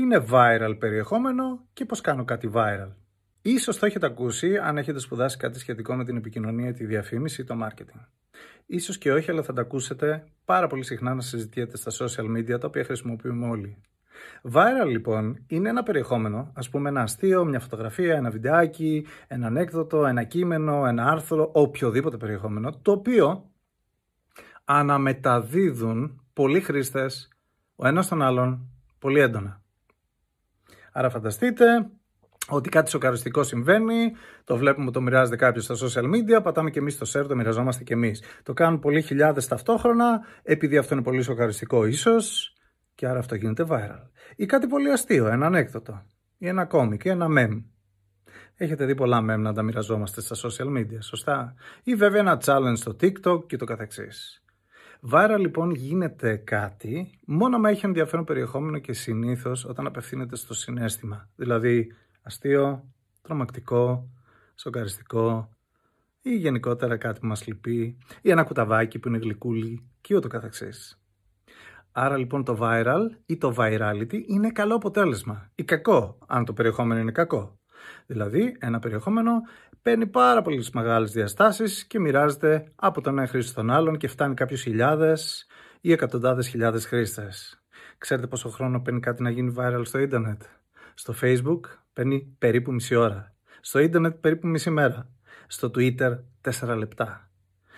είναι viral περιεχόμενο και πώς κάνω κάτι viral. Ίσως το έχετε ακούσει αν έχετε σπουδάσει κάτι σχετικό με την επικοινωνία, τη διαφήμιση ή το marketing. Ίσως και όχι, αλλά θα τα ακούσετε πάρα πολύ συχνά να συζητιέται στα social media, τα οποία χρησιμοποιούμε όλοι. Viral λοιπόν είναι ένα περιεχόμενο, ας πούμε ένα αστείο, μια φωτογραφία, ένα βιντεάκι, ένα ανέκδοτο, ένα κείμενο, ένα άρθρο, οποιοδήποτε περιεχόμενο, το οποίο αναμεταδίδουν πολλοί χρήστες ο ένας τον άλλον πολύ έντονα. Άρα φανταστείτε ότι κάτι σοκαριστικό συμβαίνει, το βλέπουμε, το μοιράζεται κάποιος στα social media, πατάμε και εμείς το share, το μοιραζόμαστε και εμείς. Το κάνουν πολλοί χιλιάδες ταυτόχρονα, επειδή αυτό είναι πολύ σοκαριστικό ίσως, και άρα αυτό γίνεται viral. Ή κάτι πολύ αστείο, ένα ανέκδοτο, ή ένα κόμικ, ή ένα meme. Έχετε δει πολλά meme να τα μοιραζόμαστε στα social media, σωστά; Ή βέβαια ένα challenge στο TikTok και το καθεξής. Viral λοιπόν γίνεται κάτι μόνο με έχει ενδιαφέρον περιεχόμενο και συνήθως όταν απευθύνεται στο συνέστημα. Δηλαδή αστείο, τρομακτικό, σοκαριστικό ή γενικότερα κάτι που μας λυπεί ή ένα κουταβάκι που είναι γλυκούλι και ούτω καθεξής. Άρα λοιπόν το viral ή το virality είναι καλό αποτέλεσμα ή κακό αν το περιεχόμενο είναι κακό. Δηλαδή ένα περιεχόμενο παίρνει πάρα πολλές μεγάλες διαστάσεις και μοιράζεται από τον ένα χρήστης στον άλλον και φτάνει κάποιου χιλιάδες ή εκατοντάδες χιλιάδες χρήστες. Ξέρετε πόσο χρόνο παίρνει κάτι να γίνει viral στο ίντερνετ; Στο facebook παίρνει περίπου μισή ώρα. Στο ίντερνετ περίπου μισή μέρα. Στο twitter 4 λεπτά.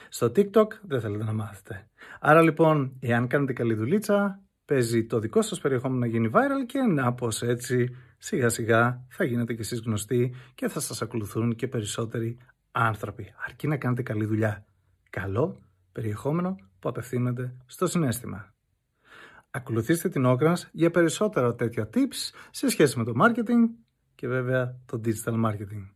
Στο TikTok δεν θέλετε να μάθετε. Άρα λοιπόν, εάν κάνετε καλή δουλίτσα, παίζει το δικό σας περιεχόμενο να γίνει viral και να πως έτσι σιγά σιγά θα γίνετε κι εσείς γνωστοί και θα σας ακολουθούν και περισσότεροι άνθρωποι. Αρκεί να κάνετε καλή δουλειά. Καλό περιεχόμενο που απευθύνεται στο συνέστημα. Ακολουθήστε την Okrans για περισσότερα τέτοια tips σε σχέση με το marketing και βέβαια το digital marketing.